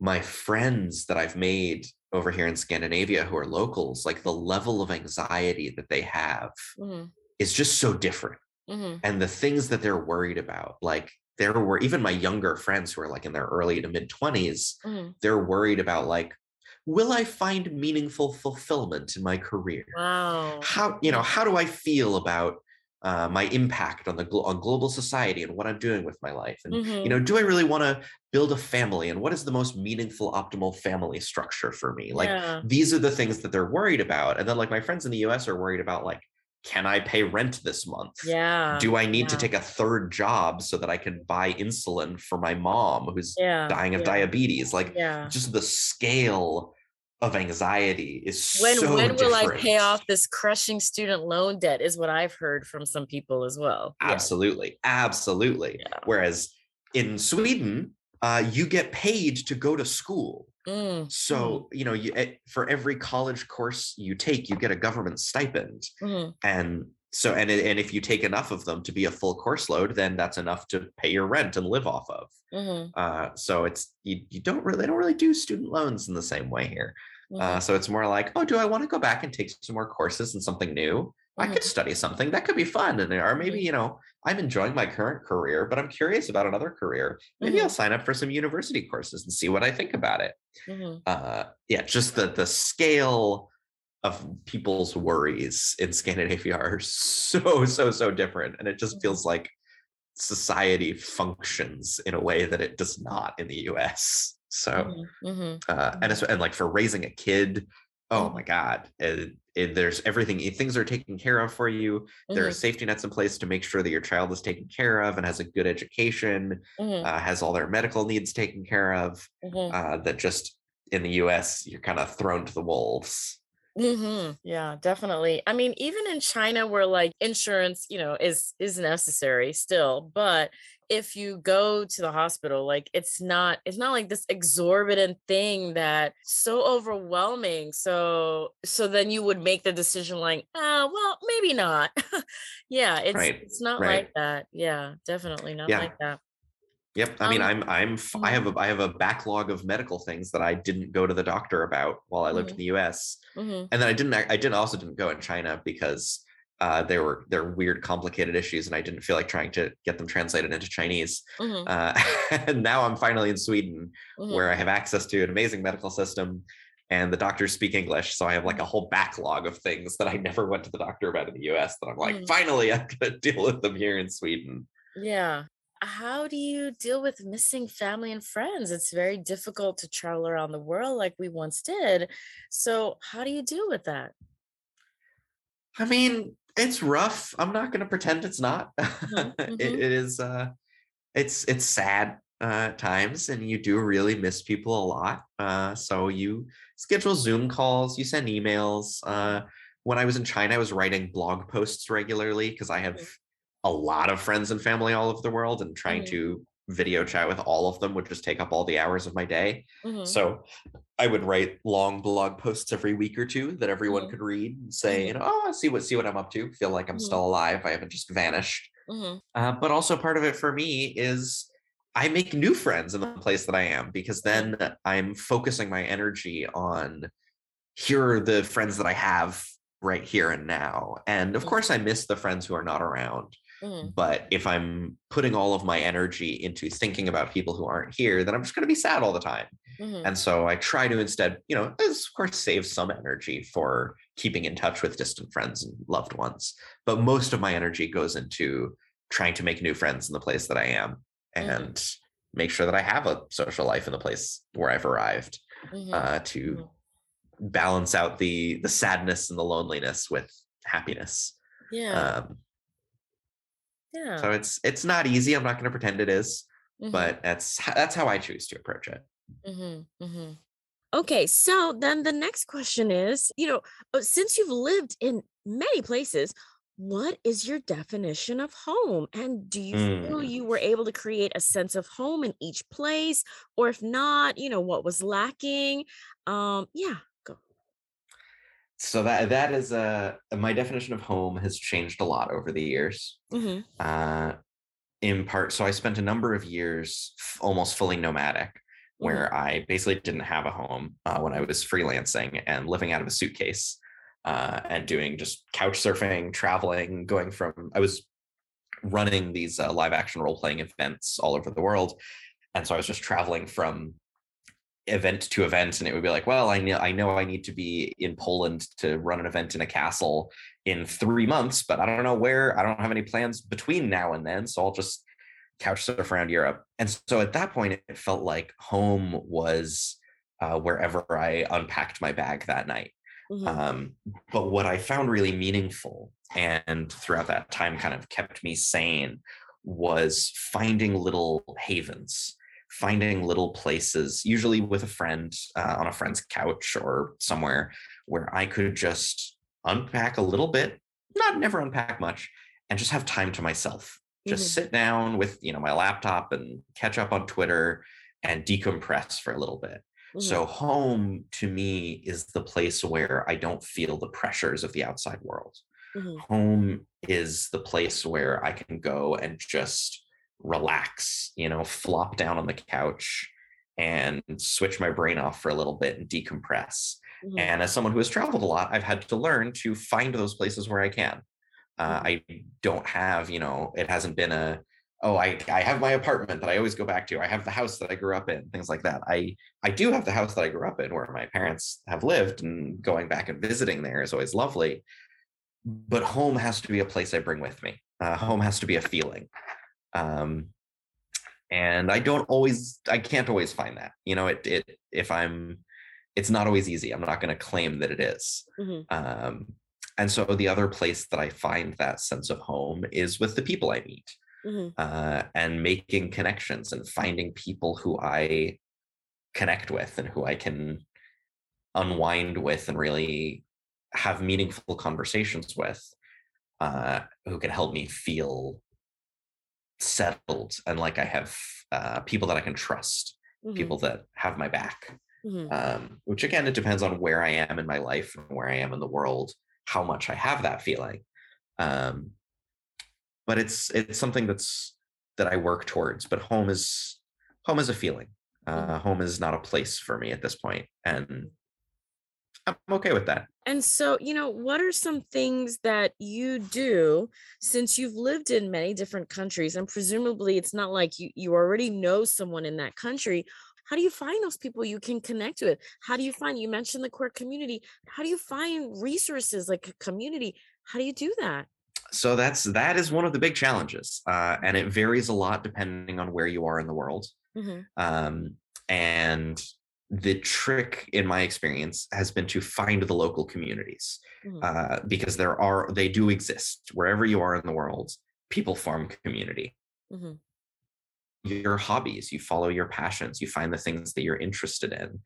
my friends that I've made over here in Scandinavia who are locals, like the level of anxiety that they have Mhm. is just so different Mhm. and the things that they're worried about like there were even my younger friends who are like in their early to mid 20s Mhm. they're worried about like will i find meaningful fulfillment in my career Wow. how you know how do i feel about uh, my impact on the glo- on global society and what i'm doing with my life and Mhm. you know do i really want to build a family and what is the most meaningful optimal family structure for me like yeah. these are the things that they're worried about and then like my friends in the us are worried about like can i pay rent this month Yeah. do I need to take a third job so that I can buy insulin for my mom who's yeah. dying of yeah. diabetes? Like Yeah. just the scale of anxiety is When so when will I pay off this crushing student loan debt? Is what I've heard from some people as well. Yeah. Absolutely, absolutely. Yeah. Whereas in Sweden, uh, you get paid to go to school. Mm, So you know, you eh, for every college course you take, you get a government stipend. mhm, and so and and if you take enough of them to be a full course load then that's enough to pay your rent and live off of. Mhm, uh, so it's you, you don't really they don't really do student loans in the same way here. Uh, mhm, so it's more like oh do i want to go back and take some more courses and something new? I mhm, could study something. That could be fun. And or maybe Mhm. you know i'm enjoying my current career but i'm curious about another career. Maybe Mhm. i'll sign up for some university courses and see what i think about it mhm, uh yeah just the the scale of people's worries in scandinavia are so so so different and it just Mhm. feels like society functions in a way that it does not in the us so mhm, mhm, uh and and like for raising a kid oh Mhm. my god it, it, there's everything things are taken care of for you there are mhm, safety nets in place to make sure that your child is taken care of and has a good education mhm, uh, has all their medical needs taken care of mhm. uh, that just in the US you're kind of thrown to the wolves. Mm-hmm. Yeah, definitely. I mean, even in China, where like insurance, you know, is is necessary still, but if you go to the hospital, like it's not it's not like this exorbitant thing that so overwhelming. So so then you would make the decision like, ah, well, maybe not. yeah, it's right. it's not right. like that. Yeah, definitely not yeah. like that. Yep. I mean, um, I'm I'm I have a I have a backlog of medical things that I didn't go to the doctor about while I lived mm-hmm. in the U.S. Mm-hmm. And then I didn't I didn't also didn't go in China because uh, there were there were weird complicated issues and I didn't feel like trying to get them translated into Chinese. Mm-hmm. Uh, and now I'm finally in Sweden where mm-hmm. I have access to an amazing medical system and the doctors speak English. So I have like a whole backlog of things that I never went to the doctor about in the US that I'm like, mm. finally I'm gonna deal with them here in Sweden. Yeah how do you deal with missing family and friends? It's very difficult to travel around the world like we once did. So, how do you deal with that? I mean, it's rough. I'm not going to pretend it's not. Mm-hmm. it, it is uh it's it's sad uh times and you do really miss people a lot. Uh so you schedule Zoom calls, you send emails. Uh when I was in China, I was writing blog posts regularly because I have mm-hmm a lot of friends and family all over the world and trying mm-hmm. to video chat with all of them would just take up all the hours of my day. Mm-hmm. So I would write long blog posts every week or two that everyone mm-hmm. could read and say, you mm-hmm. know, oh, see what see what I'm up to. Feel like I'm mm-hmm. still alive. I haven't just vanished. Mm-hmm. Uh, but also part of it for me is I make new friends in the place that I am because then I'm focusing my energy on here are the friends that I have right here and now. And of course, I miss the friends who are not around. Mm-hmm. But if I'm putting all of my energy into thinking about people who aren't here, then I'm just going to be sad all the time. Mm-hmm. And so I try to instead, you know, of course, save some energy for keeping in touch with distant friends and loved ones. But most of my energy goes into trying to make new friends in the place that I am mm-hmm. and mm-hmm. make sure that I have a social life in the place where I've arrived mm-hmm. uh, to balance out the the sadness and the loneliness with happiness. Yeah. Um, yeah. So it's it's not easy. I'm not going to pretend it is, mm-hmm. but that's that's how I choose to approach it. Mm-hmm. Mm-hmm. Okay, so then the next question is, you know, uh, since you've lived in many places, what is your definition of home? And do you mm. feel you were able to create a sense of home in each place? Or if not, you know, what was lacking? Um, yeah, so that that is a my definition of home has changed a lot over the years mm-hmm. uh, in part so i spent a number of years f- almost fully nomadic where mm-hmm. i basically didn't have a home uh, when i was freelancing and living out of a suitcase uh, and doing just couch surfing traveling going from i was running these uh, live action role playing events all over the world and so i was just traveling from event to event and it would be like well i know i know i need to be in poland to run an event in a castle in three months but i don't know where i don't have any plans between now and then so i'll just couch surf around europe. And so at that point it felt like home was uh, wherever i unpacked my bag that night. Mm-hmm. um, but what i found really meaningful and throughout that time kind of kept me sane was finding little havens finding little places, usually with a friend uh, on a friend's couch or somewhere, where I could just unpack a little bit, not never unpack much, and just have time to myself. Just mm-hmm. sit down with you know my laptop and catch up on Twitter and decompress for a little bit. Mm-hmm. So home to me is the place where I don't feel the pressures of the outside world. Mm-hmm. Home is the place where I can go and just relax, you know, flop down on the couch and switch my brain off for a little bit and decompress. Mm-hmm. And as someone who has traveled a lot, I've had to learn to find those places where I can. Uh, mm-hmm. I don't have, you know, it hasn't been a, oh, I, I have my apartment that I always go back to. I have the house that I grew up in, things like that. I, I do have the house that I grew up in where my parents have lived and going back and visiting there is always lovely. But home has to be a place I bring with me. Uh, home has to be a feeling um, and i don't always i can't always find that you know it, it if i'm it's not always easy i'm not going to claim that it is. Mm-hmm. Um, and so the other place that i find that sense of home is with the people i meet mm-hmm. uh, and making connections and finding people who i connect with and who i can unwind with and really have meaningful conversations with uh, who can help me feel settled and like I have uh, people that I can trust, mm-hmm. people that have my back. Mm-hmm. Um, which again, it depends on where I am in my life and where I am in the world, how much I have that feeling. Um, but it's it's something that's that I work towards. But home is home is a feeling. Mm-hmm. Uh, home is not a place for me at this point, and I'm okay with that. And so, you know, what are some things that you do since you've lived in many different countries? And presumably it's not like you, you already know someone in that country. How do you find those people you can connect with? How do you find, you mentioned the queer community. How do you find resources like a community? How do you do that? So that's that is one of the big challenges, uh, and it varies a lot depending on where you are in the world. Mm-hmm. Um, and the trick in my experience has been to find the local communities mm-hmm. uh, because there are they do exist wherever you are in the world people form community mm-hmm. your hobbies you follow your passions you find the things that you're interested in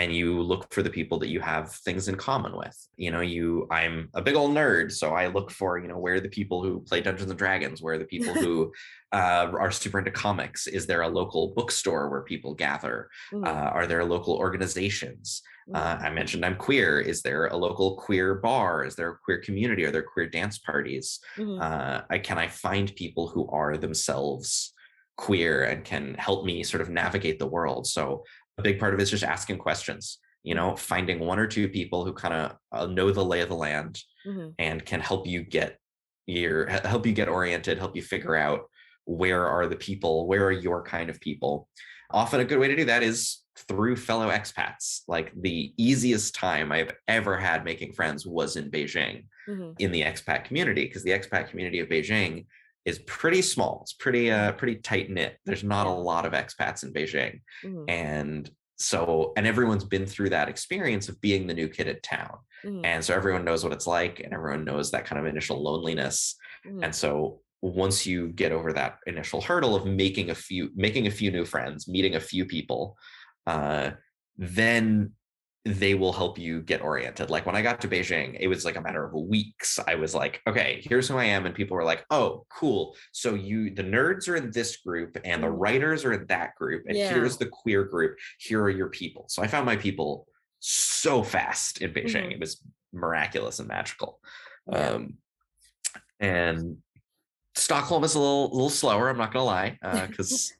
and you look for the people that you have things in common with. You know you i'm a big old nerd so i look for you know where are the people who play dungeons and dragons where are the people who uh, are super into comics. Is there a local bookstore where people gather? Mm. uh, are there local organizations? Uh, i mentioned i'm queer. Is there a local queer bar? Is there a queer community? Are there queer dance parties? Mm-hmm. Uh, I, can i find people who are themselves queer and can help me sort of navigate the world? So big part of it is just asking questions you know finding one or two people who kind of uh, know the lay of the land mm-hmm. and can help you get your help you get oriented help you figure out where are the people where are your kind of people often a good way to do that is through fellow expats like the easiest time i've ever had making friends was in beijing mm-hmm. in the expat community because the expat community of beijing is pretty small. It's pretty uh pretty tight knit. There's not a lot of expats in Beijing. Mm-hmm. And so and everyone's been through that experience of being the new kid at town. Mm-hmm. And so everyone knows what it's like and everyone knows that kind of initial loneliness. Mm-hmm. And so once you get over that initial hurdle of making a few making a few new friends, meeting a few people, uh then they will help you get oriented. Like when I got to Beijing, it was like a matter of weeks. I was like, okay, here's who I am. And people were like, oh, cool. So you, the nerds are in this group and the mm. writers are in that group. And yeah. here's the queer group. Here are your people. So I found my people so fast in Beijing. Mm-hmm. It was miraculous and magical. Yeah. Um, and Stockholm is a little, little slower. I'm not going to lie, because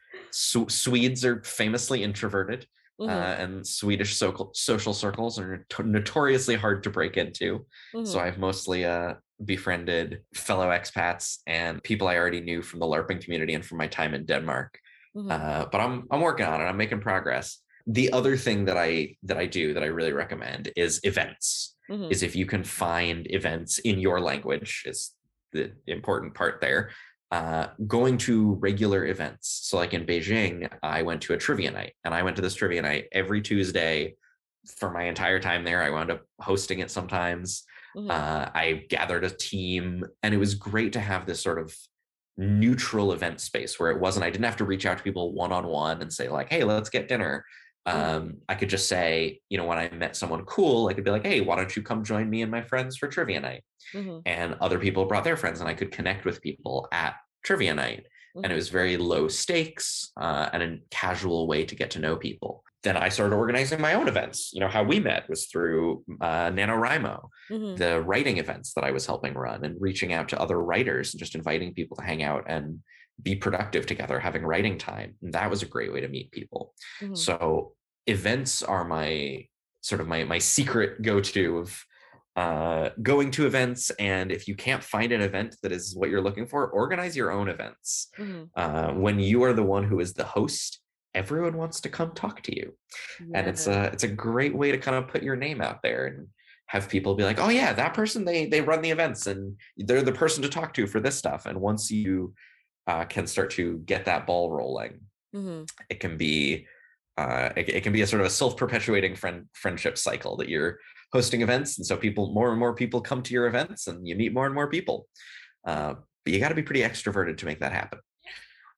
uh, Swedes are famously introverted. Mm-hmm. Uh, and Swedish so- social circles are notoriously hard to break into. Mm-hmm. So I've mostly uh, befriended fellow expats and people I already knew from the LARPing community and from my time in Denmark. Mm-hmm. Uh, but I'm I'm working on it. I'm making progress. The other thing that I that I do that I really recommend is events. Mm-hmm. Is if you can find events in your language is the important part there uh, going to regular events. So, like in Beijing, I went to a trivia night, and I went to this trivia night every Tuesday for my entire time there. I wound up hosting it sometimes. Mm-hmm. Uh, I gathered a team, and it was great to have this sort of neutral event space where it wasn't, I didn't have to reach out to people one on one and say, like, hey, let's get dinner. Mm-hmm. Um, I could just say, you know, when I met someone cool, I could be like, hey, why don't you come join me and my friends for trivia night? Mm-hmm. And other people brought their friends, and I could connect with people at trivia night. Mm-hmm. And it mm-hmm. was very low stakes uh, and a casual way to get to know people. Then I started organizing my own events. You know, how we met was through uh, NaNoWriMo, mm-hmm. the writing events that I was helping run and reaching out to other writers and just inviting people to hang out and be productive together, having writing time. And that was a great way to meet people. Mm-hmm. So events are my sort of my my secret go-to of uh, going to events and if you can't find an event that is what you're looking for organize your own events mm-hmm. uh, when you are the one who is the host everyone wants to come talk to you yeah. and it's a it's a great way to kind of put your name out there and have people be like oh yeah that person they they run the events and they're the person to talk to for this stuff and once you uh, can start to get that ball rolling. Mm-hmm. it can be uh, it, it, can be a sort of a self-perpetuating friend friendship cycle that you're hosting events and so people more and more people come to your events and you meet more and more people. Uh, but you got to be pretty extroverted to make that happen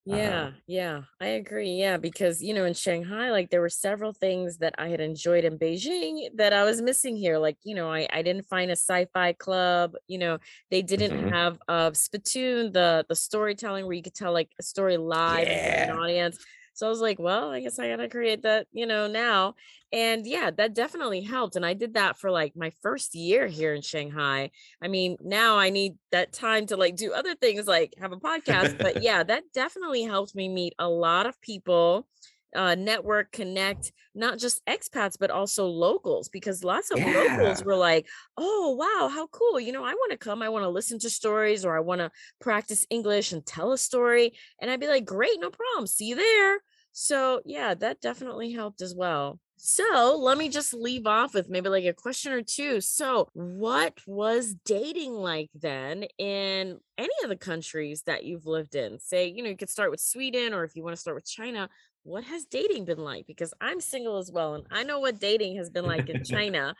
Yeah, uh, yeah, I agree. Yeah, because you know, in Shanghai, like there were several things that I had enjoyed in Beijing that I was missing here. Like, you know, I, I didn't find a sci-fi club, you know, they didn't mm-hmm. have uh Spittoon, the the storytelling where you could tell like a story live yeah. an audience. So I was like, well, I guess I gotta create that, you know, now. And yeah, that definitely helped. And I did that for like my first year here in Shanghai. I mean, now I need that time to like do other things like have a podcast. but yeah, that definitely helped me meet a lot of people uh, network, connect, not just expats, but also locals, because lots of yeah. locals were like, oh, wow, how cool. You know, I want to come, I want to listen to stories, or I want to practice English and tell a story. And I'd be like, great, no problem. See you there. So, yeah, that definitely helped as well. So, let me just leave off with maybe like a question or two. So, what was dating like then in any of the countries that you've lived in? Say, you know, you could start with Sweden, or if you want to start with China, what has dating been like? Because I'm single as well, and I know what dating has been like in China.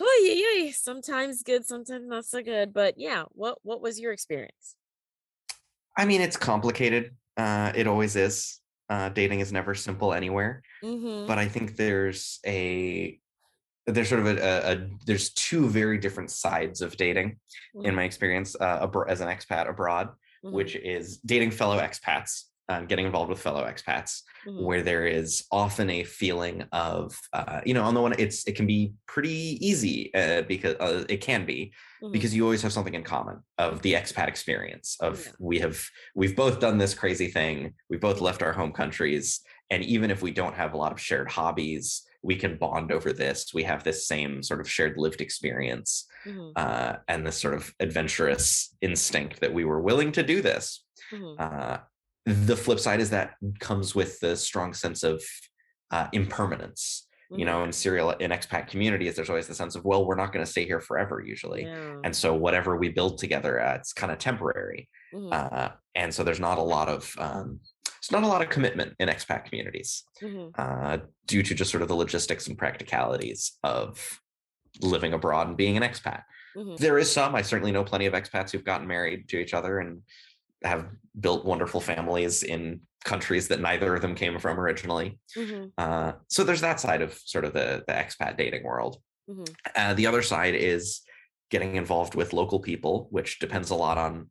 Oh yeah, yeah. Sometimes good, sometimes not so good. But yeah, what what was your experience? I mean, it's complicated. Uh, it always is. Uh, dating is never simple anywhere. Mm-hmm. But I think there's a there's sort of a, a, a, there's two very different sides of dating mm-hmm. in my experience uh, as an expat abroad, mm-hmm. which is dating fellow expats um, getting involved with fellow expats mm-hmm. where there is often a feeling of uh, you know on the one it's it can be pretty easy uh, because uh, it can be mm-hmm. because you always have something in common of the expat experience of yeah. we have we've both done this crazy thing we've both left our home countries and even if we don't have a lot of shared hobbies we can bond over this we have this same sort of shared lived experience mm-hmm. uh, and this sort of adventurous instinct that we were willing to do this mm-hmm. uh, the flip side is that comes with the strong sense of uh, impermanence you know mm-hmm. in serial in expat communities there's always the sense of well we're not going to stay here forever usually yeah. and so whatever we build together uh, it's kind of temporary mm-hmm. uh, and so there's not a lot of um, it's not a lot of commitment in expat communities mm-hmm. uh, due to just sort of the logistics and practicalities of living abroad and being an expat mm-hmm. there is some i certainly know plenty of expats who've gotten married to each other and have built wonderful families in countries that neither of them came from originally. Mm-hmm. Uh, so there's that side of sort of the the expat dating world. Mm-hmm. Uh, the other side is getting involved with local people, which depends a lot on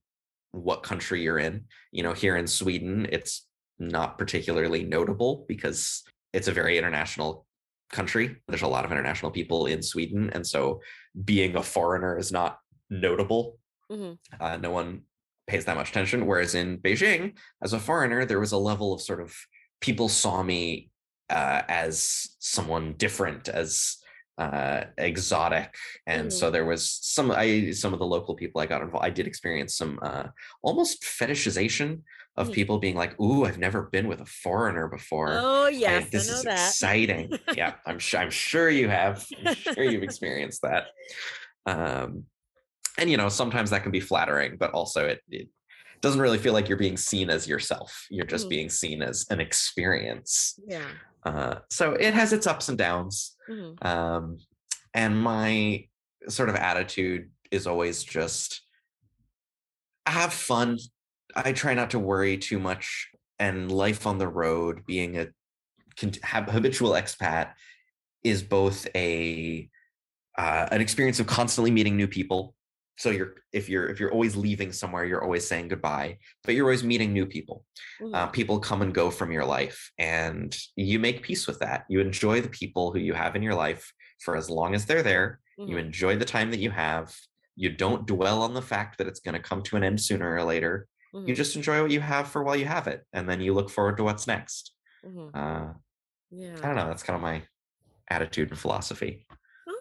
what country you're in. You know, here in Sweden, it's not particularly notable because it's a very international country. There's a lot of international people in Sweden, and so being a foreigner is not notable. Mm-hmm. Uh, no one pays that much attention. Whereas in Beijing, as a foreigner, there was a level of sort of people saw me uh, as someone different, as uh, exotic, and mm. so there was some. I some of the local people I got involved. I did experience some uh, almost fetishization of mm. people being like, "Ooh, I've never been with a foreigner before." Oh yes, I, this is that. exciting. yeah, I'm sure. I'm sure you have. I'm sure you've experienced that. Um, and you know sometimes that can be flattering but also it, it doesn't really feel like you're being seen as yourself you're just mm-hmm. being seen as an experience yeah uh, so it has its ups and downs mm-hmm. um, and my sort of attitude is always just have fun i try not to worry too much and life on the road being a habitual expat is both a uh, an experience of constantly meeting new people so you're if you're if you're always leaving somewhere you're always saying goodbye but you're always meeting new people mm-hmm. uh, people come and go from your life and you make peace with that you enjoy the people who you have in your life for as long as they're there mm-hmm. you enjoy the time that you have you don't dwell on the fact that it's going to come to an end sooner or later mm-hmm. you just enjoy what you have for while you have it and then you look forward to what's next mm-hmm. uh, yeah i don't know that's kind of my attitude and philosophy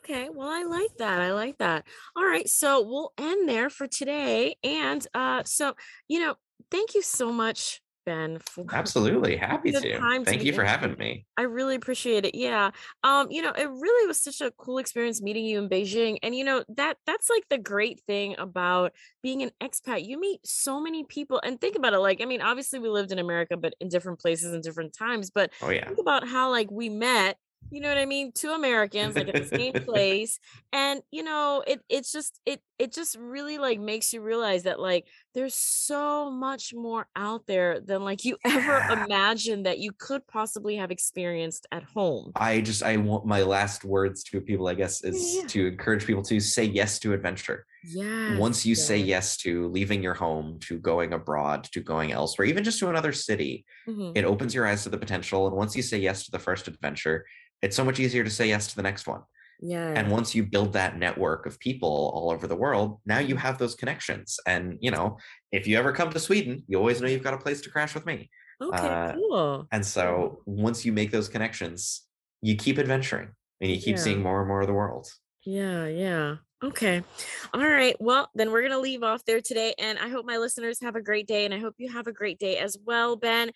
Okay, well, I like that. I like that. All right, so we'll end there for today. And uh, so, you know, thank you so much, Ben. For Absolutely, happy to. Thank to you for having me. I really appreciate it. Yeah, um, you know, it really was such a cool experience meeting you in Beijing, and you know that that's like the great thing about being an expat. You meet so many people, and think about it. Like, I mean, obviously we lived in America, but in different places and different times. But oh yeah, think about how like we met you know what I mean? Two Americans like at the same place. And you know, it it's just it it just really like makes you realize that like there's so much more out there than like you ever imagined that you could possibly have experienced at home. I just I want my last words to people, I guess, is Yeah. to encourage people to say yes to adventure. Yeah. Once you say yes. yes to leaving your home, to going abroad, to going elsewhere, even just to another city, Mhm. it opens your eyes to the potential. And once you say yes to the first adventure, it's so much easier to say yes to the next one. Yes. And once you build that network of people all over the world, now you have those connections. And you know, if you ever come to Sweden, you always know you've got a place to crash with me. Okay, uh, cool. And so once you make those connections, you keep adventuring and you keep Yeah. seeing more and more of the world. Yeah, yeah. Okay. All right. Well, then we're going to leave off there today. And I hope my listeners have a great day. And I hope you have a great day as well, Ben.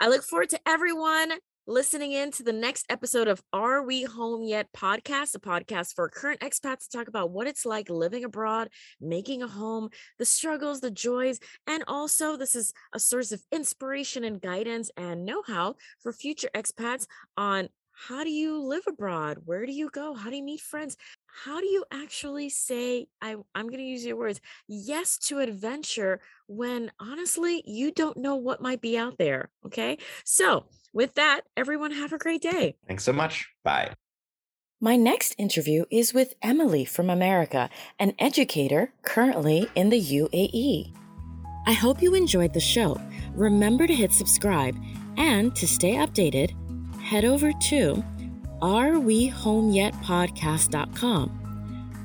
I look forward to everyone listening in to the next episode of Are We Home Yet podcast, a podcast for current expats to talk about what it's like living abroad, making a home, the struggles, the joys, and also this is a source of inspiration and guidance and know how for future expats on how do you live abroad? Where do you go? How do you meet friends? How do you actually say, I, I'm going to use your words, yes to adventure when honestly you don't know what might be out there? Okay. So, with that, everyone have a great day. Thanks so much. Bye. My next interview is with Emily from America, an educator currently in the UAE. I hope you enjoyed the show. Remember to hit subscribe and to stay updated, head over to arewehomeyetpodcast.com.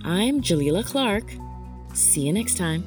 I'm Jalila Clark. See you next time.